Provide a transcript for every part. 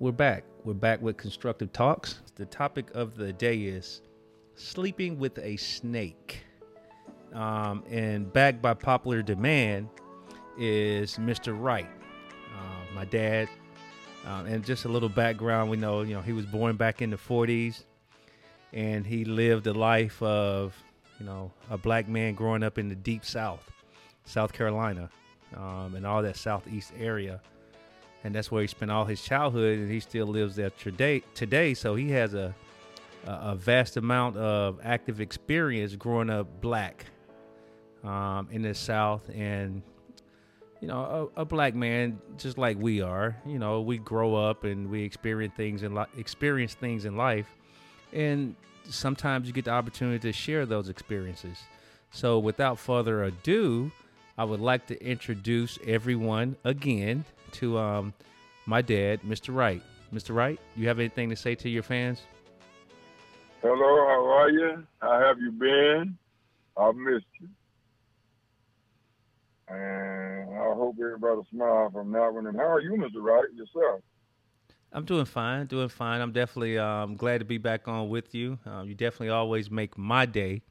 We're back. We're back with Constructive Talks. The topic of the day is sleeping with a snake. Um, and backed by popular demand is Mr. Wright, uh, my dad. Um, and just a little background, we know, you know, he was born back in the 40s and he lived a life of, you know, a black man growing up in the deep South, South Carolina, um, and all that Southeast area and that's where he spent all his childhood, and he still lives there today. Today, so he has a a vast amount of active experience growing up black um, in the South, and you know, a, a, black man just like we are. You know, we grow up and we experience things in li- experience things in life, and sometimes you get the opportunity to share those experiences. So, without further ado, I would like to introduce everyone again to um, my dad, Mr. Wright. Mr. Wright, you have anything to say to your fans? Hello, how are you? How have you been? I've missed you. And I hope everybody smile from that one. And how are you, Mr. Wright, yourself? I'm doing fine, doing fine. I'm definitely um, glad to be back on with you. Um, you definitely always make my day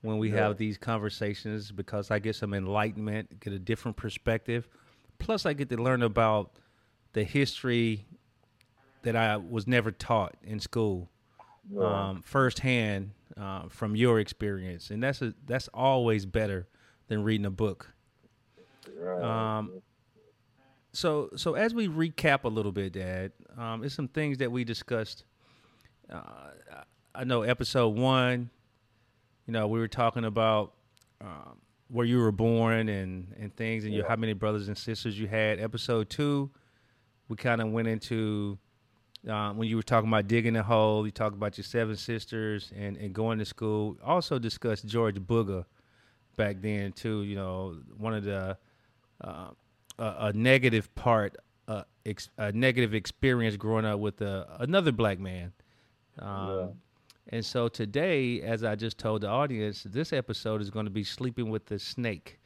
when we yeah. have these conversations because I get some enlightenment, get a different perspective plus I get to learn about the history that I was never taught in school yeah. um, firsthand uh, from your experience, and that's a, that's always better than reading a book. Um, so so as we recap a little bit, Dad, um, there's some things that we discussed. Uh, I know episode one, you know, we were talking about um, where you were born and and things, and yeah. how many brothers and sisters you had. Episode two, we kind of went into um, when you were talking about digging a hole. You talked about your seven sisters and and going to school. Also discussed George Booker back then too. You know, one of the uh, a, a, negative part, uh, ex, a negative experience growing up with a, uh, another black man. Um. And so today, as I just told the audience, this episode is going to be sleeping with the snake.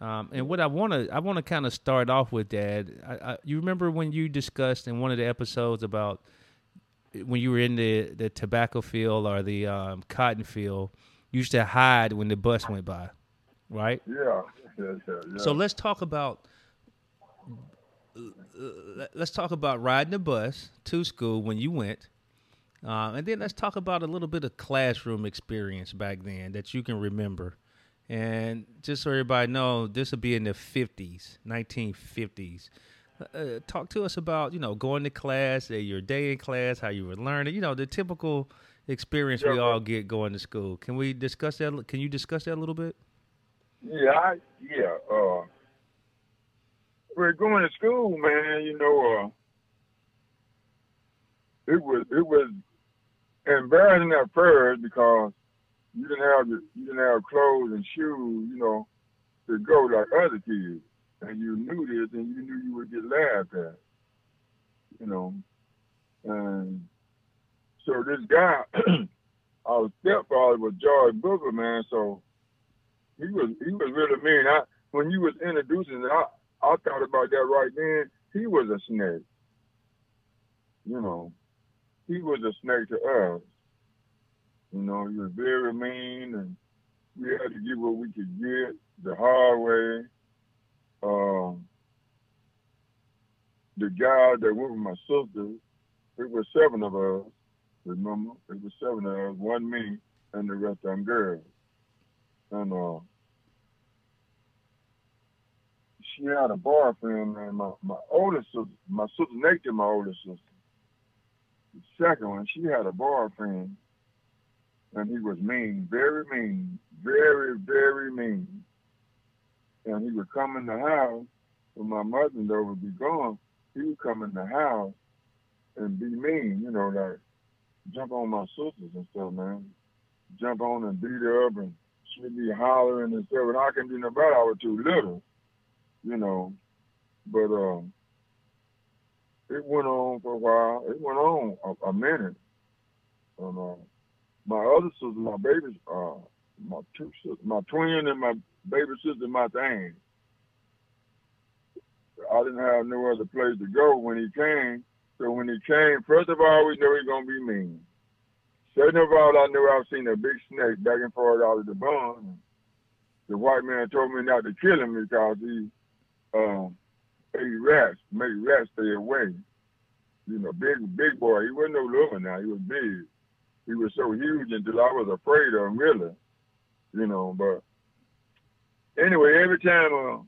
Um, and what I want to I want to kind of start off with, Dad. I, I, you remember when you discussed in one of the episodes about when you were in the, the tobacco field or the um, cotton field, you used to hide when the bus went by, right? Yeah. yeah, yeah, yeah. So let's talk about let's talk about riding the bus to school when you went uh, and then let's talk about a little bit of classroom experience back then that you can remember. And just so everybody know, this will be in the 50s, 1950s. Uh, uh, talk to us about, you know, going to class, uh, your day in class, how you were learning, you know, the typical experience yeah, we all get going to school. Can we discuss that? Can you discuss that a little bit? Yeah, I, yeah. Uh, we're going to school, man. You know, uh, it was it was embarrassing at first because you didn't have the, you didn't have clothes and shoes, you know, to go like other kids, and you knew this, and you knew you would get laughed at, you know, and so this guy, our stepfather was George Booker, man. So he was he was really mean. I when you was introducing I I thought about that right then. He was a snake, you know he was a snake to us. You know, he was very mean, and we had to get what we could get the hard way. Um, the guy that went with my sister, it was seven of us. Remember, it was seven of us, one me, and the rest of them girls. And uh, she had a boyfriend, and my, my oldest sister, my sister to my oldest sister second one, she had a boyfriend, and he was mean, very mean, very, very mean. And he would come in the house when my mother and they would be gone. He would come in the house and be mean, you know, like jump on my sisters and stuff, man. Jump on and beat her up, and she'd be hollering and stuff. And I couldn't do no it. I was too little, you know. But um, it went on for a while. It went on a, a minute. And uh, my other sister, my baby, uh, my two sisters, my twin and my baby sister, my thing. I didn't have no other place to go when he came. So when he came, first of all, we knew he gonna be mean. Second of all, I knew I've seen a big snake back and forth out of the barn. The white man told me not to kill him because he um, ate rats, made rats stay away. You know, big big boy. He wasn't no little now. He was big. He was so huge until I was afraid of him, really. You know, but anyway, every time uh,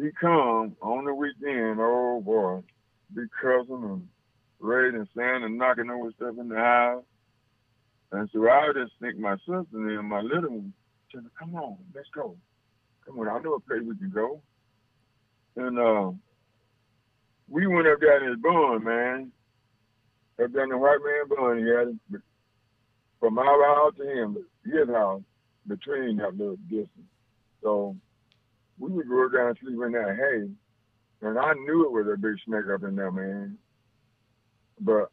he come on the weekend, oh boy, be cussing and raising sand and knocking over stuff in the house. And so I would just think my sister and my little one come on, let's go. Come on, I know a place we can go. And uh, we went up there in his barn, man. Up there in the white man barn, he had it from our house to him, his house, between that little distance. So we would go down and sleep in that hay. And I knew it was a big snake up in there, man. But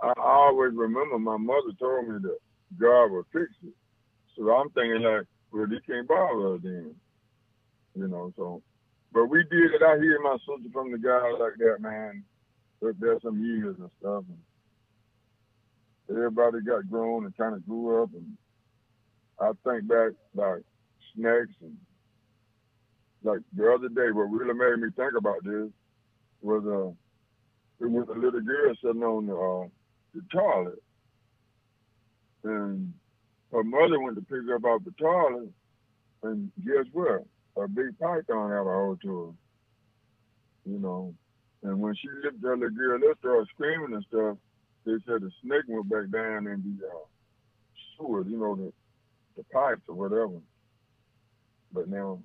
I always remember my mother told me that God would fix it. So I'm thinking like, well, he can't bother us then. You know, so. But we did it. I hear my sister from the guy like that, man. But there's some years and stuff. And everybody got grown and kind of grew up. And I think back like snakes and like the other day, what really made me think about this was uh, it was a little girl sitting on the, uh, the toilet, and her mother went to pick her up off the toilet, and guess what? A big python had a hold her. You know, and when she lifted her little girl, they started screaming and stuff. They said the snake went back down in the uh, sewers, you know, the the pipes or whatever. But now,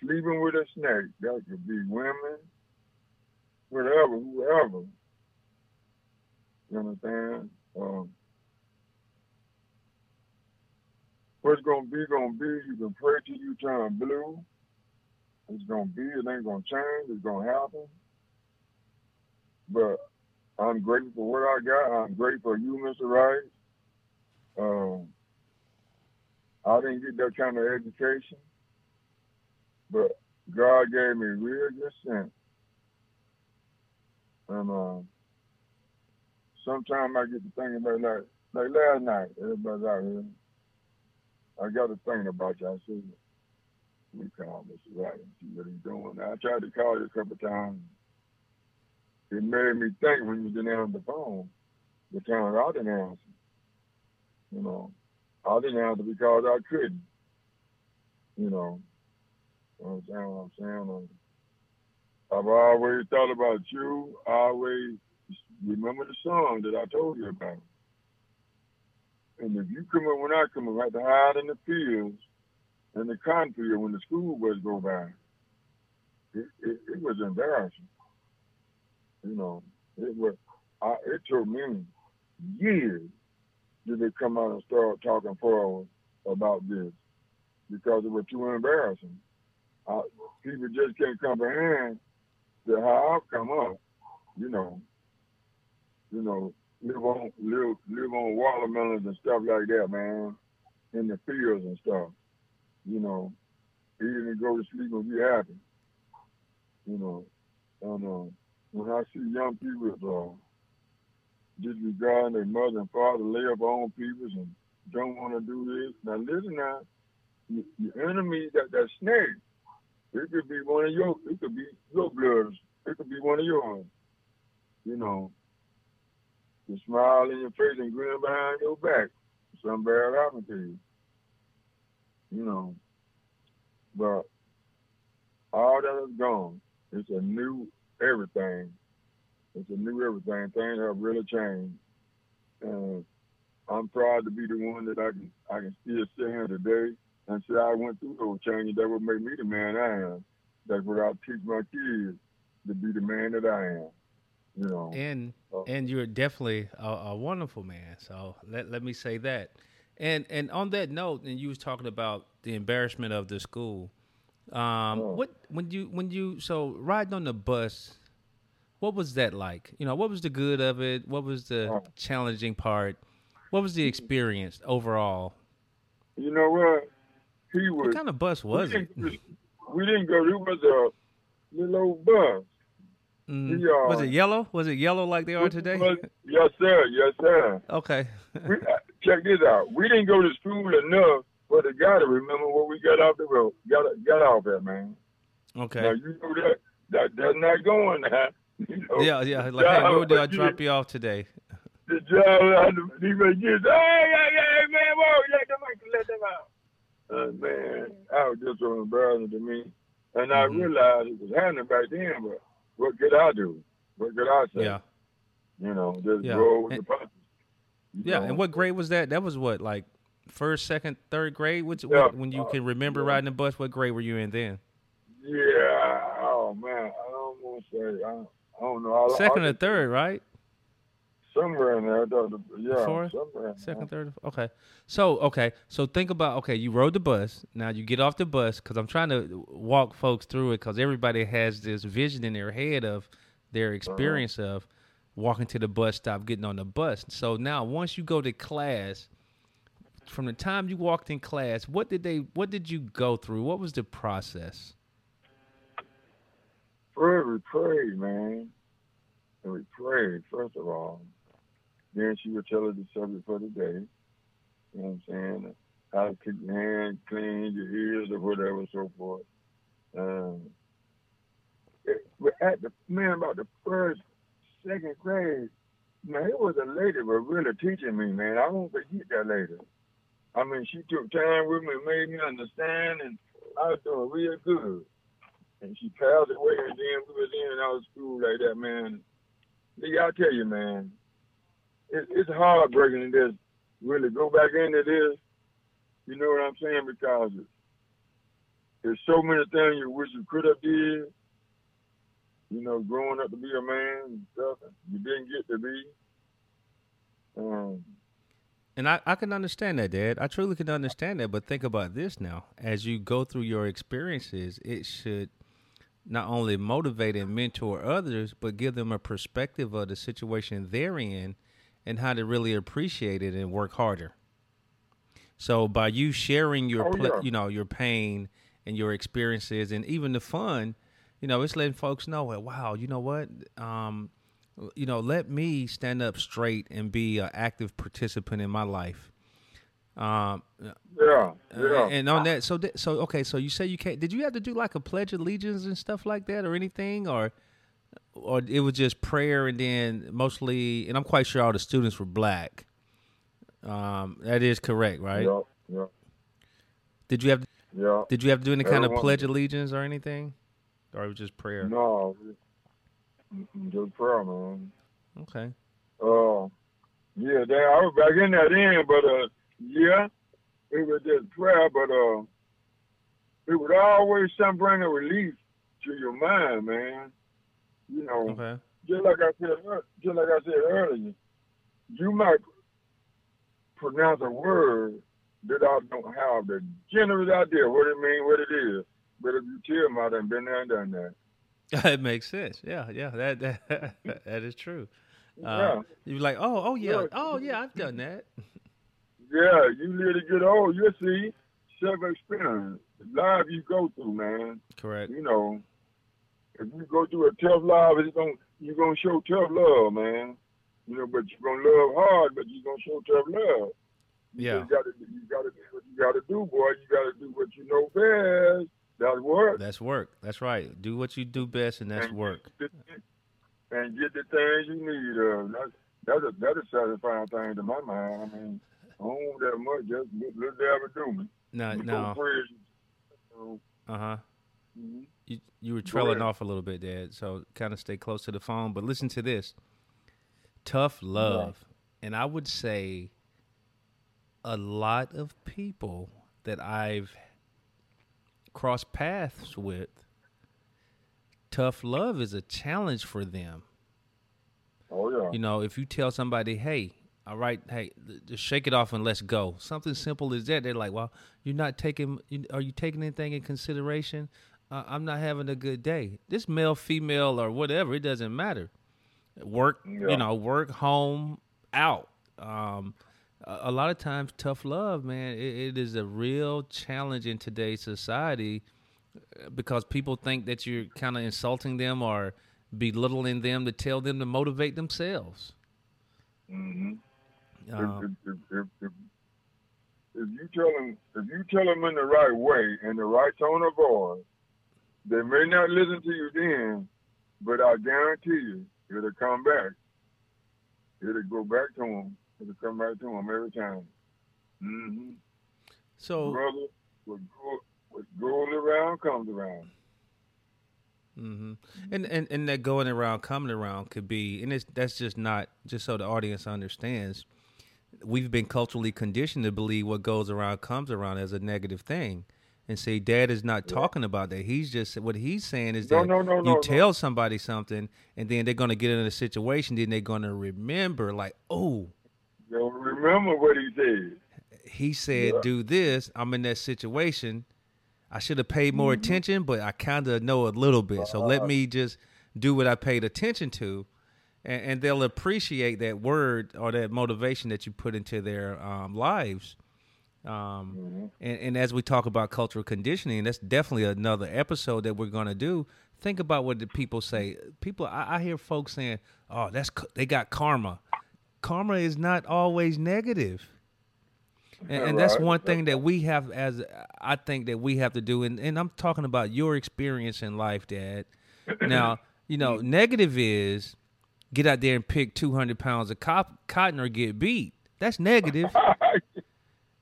sleeping with a snake, that could be women, whatever, whoever. You understand? Um, what's gonna be gonna be. You can pray till you turn blue. It's gonna be. It ain't gonna change. It's gonna happen. But I'm grateful for what I got. I'm grateful for you, Mr. Wright. Um, I didn't get that kind of education, but God gave me real good sense. And uh, sometimes I get to thinking about like like last night, everybody's out here. I got a thing about you. I said, we call Mr. Wright see what he's doing. I tried to call you a couple times. It made me think when you didn't answer the phone, the time I didn't answer. You know, I didn't answer because I couldn't. You know, you I'm saying? What I'm saying? I've always thought about you. I always remember the song that I told you about. And if you come up when I come up, I have to hide in the fields and the cornfield when the school bus go by. It, it, it was embarrassing. You know, it was. I, it took me years did they come out and start talking forward about this because it was too embarrassing. Uh, people just can't comprehend that how I've come up, you know, you know, live on live live on watermelons and stuff like that, man, in the fields and stuff. You know, even go to sleep and be happy. You know, and uh, when I see young people uh, disregarding their mother and father, lay up on people and don't want to do this. Now listen now, your enemy, that that snake, it could be one of your, it could be your bloods, it could be one of yours. You know, you smile in your face and grin behind your back. Something bad happened to you. You know, but all that is gone. It's a new everything. It's a new everything. Things have really changed. And I'm proud to be the one that I can I can still sit here today and say I went through those changes that would make me the man I am. That's what I teach my kids to be the man that I am. You know. And and you're definitely a, a, wonderful man. So let let me say that. And and on that note, and you was talking about the embarrassment of the school. Um, uh, what when you when you so riding on the bus what was that like? You know, what was the good of it? What was the uh, challenging part? What was the experience overall? You know what? He was. What kind of bus was we it? we didn't go. It was a little old bus, Mm. Uh, was it yellow? Was it yellow like they are today? was- yes, sir. Yes, sir. Okay. We, uh, check this out. We didn't go to school enough for the guy to remember what we got off the road. Got got off at, man. Okay. Now you know that that that's not going now. You know, Yeah, yeah. Like, hey, where did I drop you off today? The job he was just hey, hey, hey, man, whoa, let them out, let them out. Uh, man, I was just so embarrassing to me, and I Mhm. realized it was happening back then. But what could I do? What could I say? Yeah. You know, just Yeah. roll with And- the punches. Yeah. know? And what grade was that? That was what, like first, second, third grade? Which, Yeah. what, when you Uh, can remember yeah. riding the bus, what grade were you in then? Yeah. Oh man, I don't want to say. I, I don't know. I, Second I, or third, right? Somewhere in there. The- yeah. Fourth? Second, third. Okay. So okay. So think about okay. You rode the bus. Now you get off the bus because I'm trying to walk folks through it because everybody has this vision in their head of their uh-huh. experience of walking to the bus stop, getting on the bus. So now once you go to class, from the time you walked in class, what did they? What did you go through? What was the process? We prayed, man. And we prayed, first of all. Then she would tell us the subject for the day. You know what I'm saying? How to keep your hands clean, your ears, or whatever, so forth. Um, it, at the, man, about the first, second grade, man, it was a lady was really teaching me, man. I won't forget that lady. I mean, she took time with me, made me understand, and I was doing real good and she passed away, and then we was in of school like that, man. Nigga, I tell you, man, it, it's heartbreaking to just really go back into this. You know what I'm saying? Because there's so many things you wish you could have did. You know, growing up to be a man and stuff, you didn't get to be. Um, And I, I can understand that, Dad. I truly can understand that. But think about this now. As you go through your experiences, it should not only motivate and mentor others, but give them a perspective of the situation they're in and how to really appreciate it and work harder. So by you sharing your, Oh, yeah. you know, your pain and your experiences and even the fun, you know, it's letting folks know, well, wow, you know what? Um, you know, let me stand up straight and be an active participant in my life. Um, yeah, yeah. and on that, so th- so okay, so you say you can't. Did you have to do like a pledge of allegiance and stuff like that, or anything, or or it was just prayer and then mostly? And I'm quite sure all the students were black. Um, that is correct, right? yeah, yeah, Did you have yeah. Did you have to do any kind of pledge allegiance or anything, or it was just prayer? No, just prayer, man. Okay. Uh, yeah, I was back in that end, but uh, yeah, it was just prayer, but uh, it would always some bring a relief to your mind, man. You know, Okay. just like I said, just like I said earlier, you might pronounce a word that I don't have the generous idea what it means, what it is. But if you tell me, I done been there and done that. it makes sense. Yeah, yeah. That that that is true. yeah. Uh, You're like, oh, oh yeah, Yeah. oh yeah, I've done that. Yeah, you live to get old, you see self experience. Life you go through, man. Correct. You know, if you go through a tough life, it's gonna you're gonna show tough love, man. You know, but you're gonna love hard, but you're gonna show tough love. Yeah. just gotta you gotta do what you gotta do, boy. You gotta do what you know best. That's work. That's work. That's right. Do what you do best, and that's And work. get the- And get the things you need. Uh, that's that's a that's a satisfying thing to my mind. I mean, I don't want that much. Just let devil do me. No, You no. go praise you. So, Uh huh. mhm. You you were trailing off a little bit, Dad. So kind of stay close to the phone. But listen to this. Tough love, and I would say a lot of people that I've crossed paths with. Tough love is a challenge for them. Oh yeah. You know, if you tell somebody, "Hey, all right, hey, just shake it off and let's go," something simple as that, they're like, "Well, you're not taking. Are you taking anything in consideration? Uh, I'm not having a good day. This male, female, or whatever, it doesn't matter. Work, Yeah. you know, work, home, out. Um, a, a lot of times, tough love, man, it, it is a real challenge in today's society uh, because people think that you're kind of insulting them or belittling them to tell them to motivate themselves. Mm-hmm. Um, if, if, if, if, if you tell them, if you tell them in the right way, in the right tone of voice, they may not listen to you then, but I guarantee you, it'll come back. It'll go back to them. It'll come back to them every time. hmm so, Brother, what, go, what goes around comes around. hmm and, and and that going around, coming around could be, and it's that's just not just so the audience understands. We've been culturally conditioned to believe what goes around comes around as a negative thing. And say Dad is not Yeah. talking about that. He's just what he's saying is No, that no, no, you tell somebody something, and then they're going to get in a situation, then they're going to remember, like, oh, You'll remember what he said. he said Yeah. do this. I'm in that situation. I should have paid more Mhm. attention, but I kind of know a little bit. So let Uh-huh. me just do what I paid attention to, and, and they'll appreciate that word or that motivation that you put into their um, lives. Um, hmm and, and as we talk about cultural conditioning, that's definitely another episode that we're going to do. Think about what the people say. People, I, I hear folks saying, "Oh, that's they got karma." Karma is not always negative, and, and that's Right. one thing that we have as I think that we have to do. And, and I'm talking about your experience in life, Dad. Now, you know, negative is get out there and pick 200 pounds of cop, cotton or get beat. That's negative.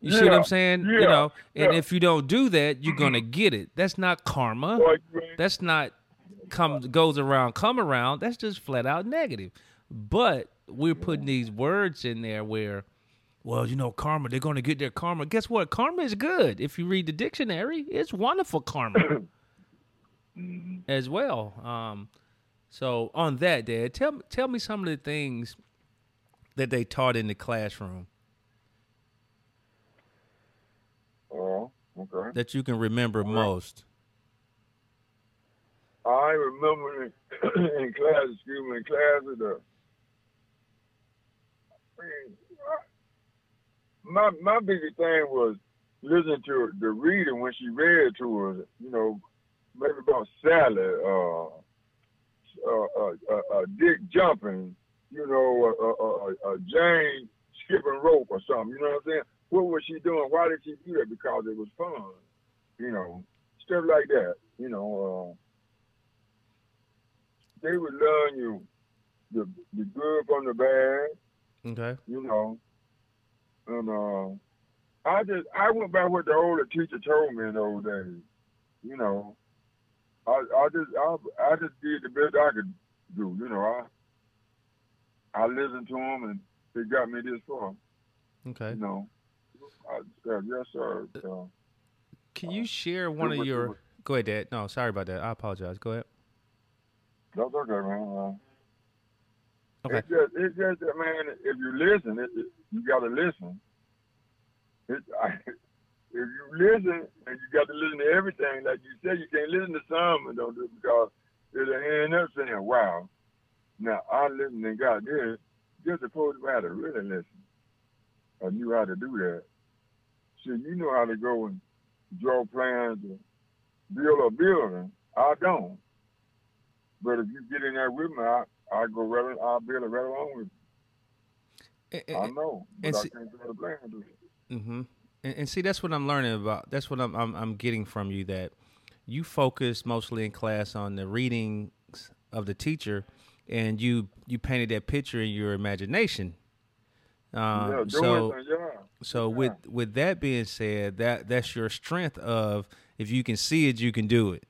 You see what I'm saying? You know, and yeah. if you don't do that, you're gonna get it. That's not karma. Boy, you That's not come goes around, come around. That's just flat out negative. But we're putting these words in there where, well, you know, karma. They're gonna get their karma. Guess what? Karma is good. If you read the dictionary, it's wonderful karma as well. Um, so on that, Dad, tell tell me some of the things that they taught in the classroom Oh, okay. that you can remember Well, most. I remember in, in class, excuse me, in class the. My my biggest thing was listening to the reading when she read to us. You know, maybe about Sally, uh, uh, uh, uh, uh Dick jumping. You know, uh, uh, uh, uh, Jane skipping rope or something. You know what I'm saying? What was she doing? Why did she do that? Because it was fun. You know, stuff like that. You know. Uh, they would learn you the the good from the bad, Okay. you know. And uh, I just I went by what the older teacher told me in those days, you know. I I just I I just did the best I could do, you know. I I listened to them and they got me this far, Okay. you know. I said yes sir. So, Can you share one of your? Go ahead, Dad. No, sorry about that. I apologize. Go ahead. that's okay, man. Uh, Okay. It's just, it's just that, man, if you listen, it, it, you got to listen. It, I, if you listen, and you got to listen to everything, like you said, you can't listen to some and don't do it because it'll end up saying, wow, now I listened and got this. You're supposed to have to really listen. I knew how to do that. So you know how to go and draw plans and build a building. I don't. But if you get in there with me, I, I go right, I'll build it right along with you. I know, but and I see- can't draw the plan to it. Mm-hmm. And, and see, that's what I'm learning about. That's what I'm, I'm I'm getting from you. That you focus mostly in class on the readings of the teacher, and you you painted that picture in your imagination. Yeah, Um, doing so so yeah. with with that being said, that that's your strength of if you can see it, you can do it.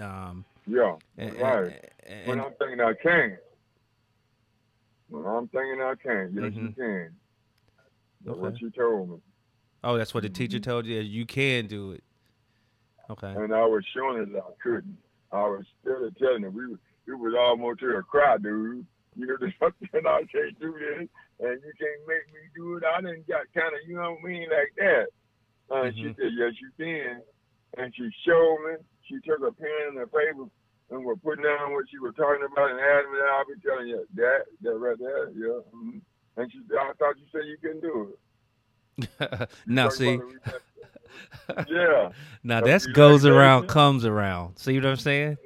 Um, Yeah, and, right. and- when I'm thinking I can. When I'm thinking I can, yes, you Mhm. can. That's what Okay. she told me. oh, that's what the teacher Mhm. told you. You can do it. Okay. And I was showing it that I couldn't. I was still telling her we it was almost to a cry, dude. You know, and I can't do this, and you can't make me do it. I didn't got kind of, you know what I mean, like that. And she Mhm. said, yes, you can. And she showed me. She took a pen and a paper and was putting down what she was talking about and adding it. I'll be telling you that, that right there, yeah. hmm And she said, I thought you said you couldn't do it. Now see, yeah. now that's goes around, comes around. See what I'm saying?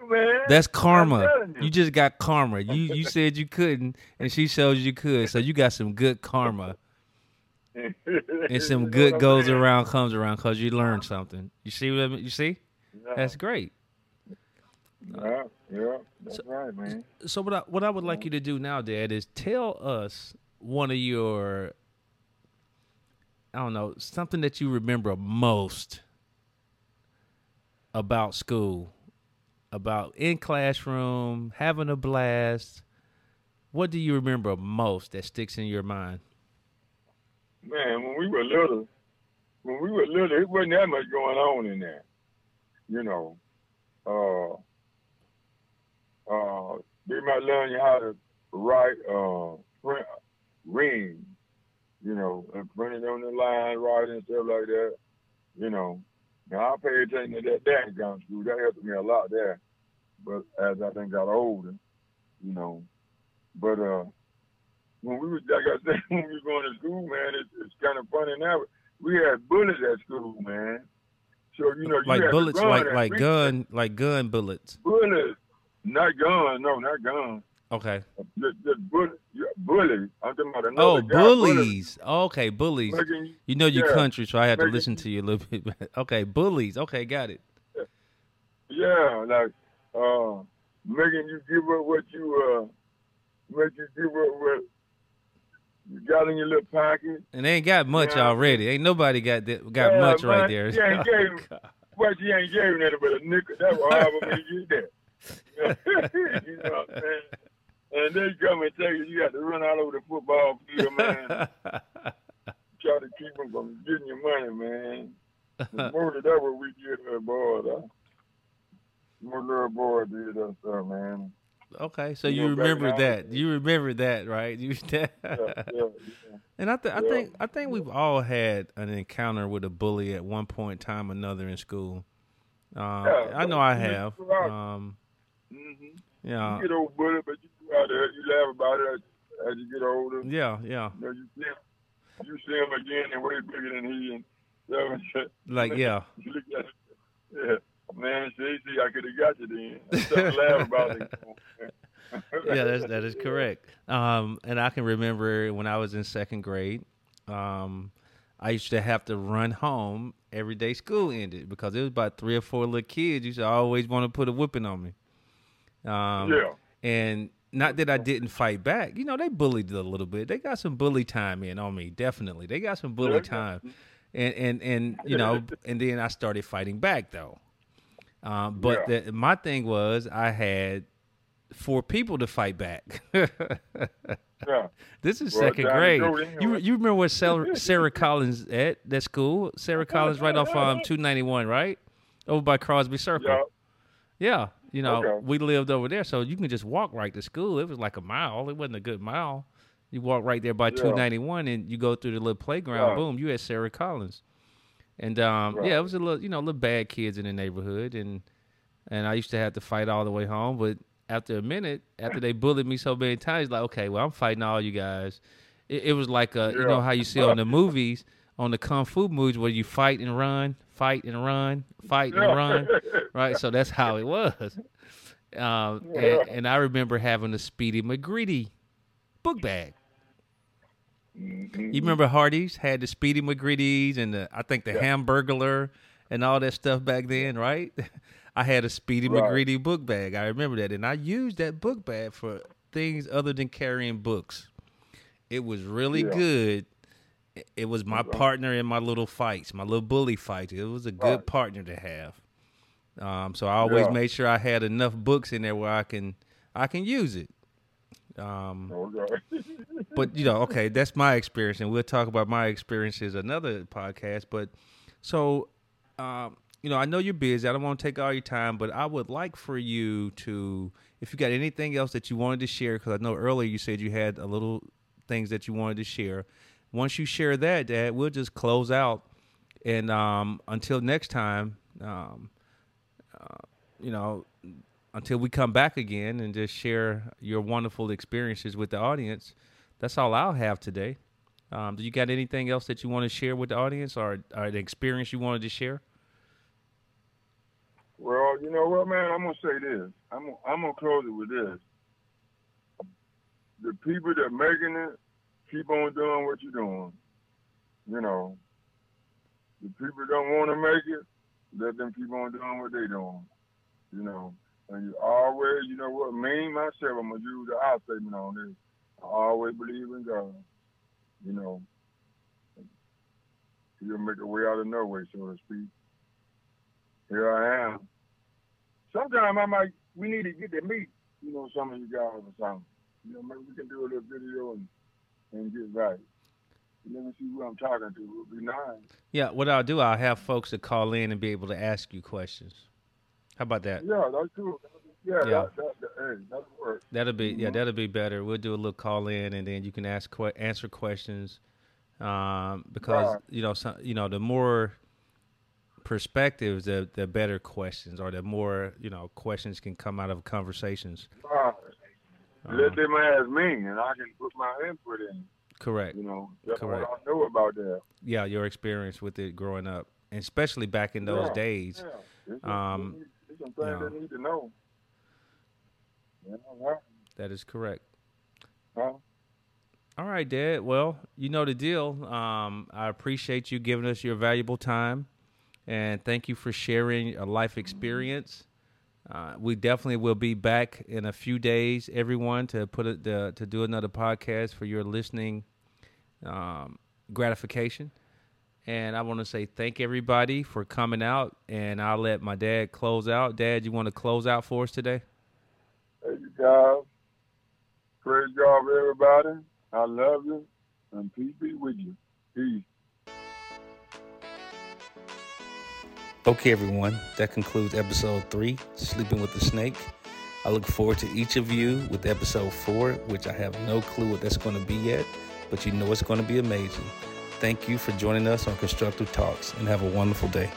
You, man. That's karma. telling You just got karma. You you said you couldn't, and she showed you could. So you got some good karma, and some You good goes saying? around comes around because you learned something. You see what I mean? You see? Yeah, That's great. yeah, yeah, that's right, man. So what I what I would like you to do now, Dad, is tell us one of your I don't know something that you remember most about school, about in classroom, having a blast. What do you remember most that sticks in your mind? Man, when we were little, when we were little, it wasn't that much going on in there. You know, uh, uh, they might learn you how to write, uh, print rings, you know, and print it on the line, writing stuff like that. You know, now I paid attention to that there in school. That helped me a lot there. But as I think got older, you know, but uh, when we was like I said, when we was going to school, man, it's, it's kind of funny now. We had bullets at school, man. So you know, you Like bullets, like like gun, like gun bullets. bullets, not gun, no, not gun. Okay. Just bullet, yeah, bully. I'm talking about another Oh, guy, bullies. Okay, bullies. making you- know your Yeah. country, so I had to listen to you a little bit. okay, bullies. Okay, got it. Yeah, like uh, making you give up what you uh, make you give up what you got in your little pocket. And they ain't got much Yeah. already. Ain't nobody got that, got Yeah, much right there. You ain't gave- What you ain't gave nothing but a nickel. That was however many you get that. you know what I'm saying? And they come and tell you you got to run all over the football field, man. Try to keep them from getting your money, man. The more that that what we did, little boy. though. My little boy did that stuff, man. okay, so You you remember that. You remember that, right? You Yeah, yeah, yeah. And I, th- I think I think we've all had an encounter with a bully at one point time another in school. Um, I know I have. Um, Mm-hmm. yeah, you get old bullet, but you out there, you laugh about it as, as you get older. yeah, yeah. You know, you see him, you see him again and way bigger than he, and so, Like yeah, you it, yeah, man, see, see, I could have got you then. Stop laughing about it. yeah, that's that is correct. Um, and I can remember when I was in second grade, um, I used to have to run home every day school ended because it was about three or four little kids. Used to always want to put a whipping on me. Um, yeah, and not that I didn't fight back. You know, they bullied a little bit. They got some bully time in on me. Definitely, they got some bully time. And and and you know, and then I started fighting back though. Um, but Yeah. the, my thing was I had four people to fight back. yeah. this is Well, second grade. You you remember where Sara, Sara Collins at that school? Sara Collins right off um two ninety one, right? Over by Crosby Circle. Yeah, Yeah, you know, Okay. we lived over there, so you can just walk right to school. It was like a mile. It wasn't a good mile. You walk right there by Yeah. 291, and you go through the little playground. Right. Boom, you at Sara Collins. And um, Right. yeah, it was a little, you know, little bad kids in the neighborhood, and and I used to have to fight all the way home. But after a minute, after they bullied me so many times, like, okay, well, I'm fighting all you guys. It, it was like a, you know how you see on the movies, on the kung fu movies, where you fight and run, fight and run, fight and run right? So that's how it was. Um, Yeah. and, and I remember having a Speedy McGreedy book bag. Mhm. You remember Hardee's had the Speedy McGreedy's and the I think the Yeah. Hamburglar and all that stuff back then, right? I had a Speedy Right. McGreedy book bag. I remember that, and I used that book bag for things other than carrying books. It was really Yeah. good. It- was my partner in my little fights, my little bully fights. It was a good Right. partner to have. Um, so I always Yeah. made sure I had enough books in there where I can I can use it. Um, Okay. but you know, okay, that's my experience, and we'll talk about my experiences another podcast. But so, um, you know, I know you're busy. I don't want to take all your time, but I would like for you to, if you got anything else that you wanted to share, because I know earlier you said you had a little things that you wanted to share. Once you share that, Dad, we'll just close out. And um, until next time, um, uh, you know, until we come back again and just share your wonderful experiences with the audience, that's all I'll have today. Um, do you got anything else that you want to share with the audience or, or an experience you wanted to share? Well, you know what, man? I'm gonna say this. I'm I'm gonna close it with this. The people that making it, keep on doing what you're doing. You know, the people don't want to make it, let them keep on doing what they're doing. You know, and you always, you know what, me myself, I'm gonna use the I statement on this. I always believe in God. You know, He'll make a way out of no way, so to speak. Here I am. Sometimes I might, we need to get to meet, you know, some of you guys or something. You know, maybe we can do a little video and, and get right. Let me see who I'm talking to. It would be nice. Yeah, what I'll do, I'll have folks to call in and be able to ask you questions. How about that? Yeah, that's cool. Yeah, Yeah. That, that, that, hey, that'll work. That'll be yeah, Mhm. that'll be better. We'll do a little call in, and then you can ask que- answer questions. Um, because Right. you know, some, you know, the more perspectives, the the better questions, or the more you know questions can come out of conversations. Right. Um, Let them ask me, and I can put my input in. correct. You know, that's Correct. what I know about that. Yeah, your experience with it growing up, and especially back in those Yeah, days. Yeah. Um, some they need to know. Yeah, right. That is correct. Huh? All right, Dad. Well, you know the deal. Um, I appreciate you giving us your valuable time, and thank you for sharing a life experience. Uh, we definitely will be back in a few days, everyone, to put it to do another podcast for your listening um, gratification. And I want to say thank everybody for coming out, and I'll let my dad close out. Dad, you want to close out for us today? Hey, you guys. Praise God everybody. I love you, and peace be with you. Peace. Okay, everyone, that concludes episode three, Sleeping with the Snake. I look forward to each of you with episode four, which I have no clue what that's going to be yet, but you know it's going to be amazing. Thank you for joining us on Constructive Talks and have a wonderful day.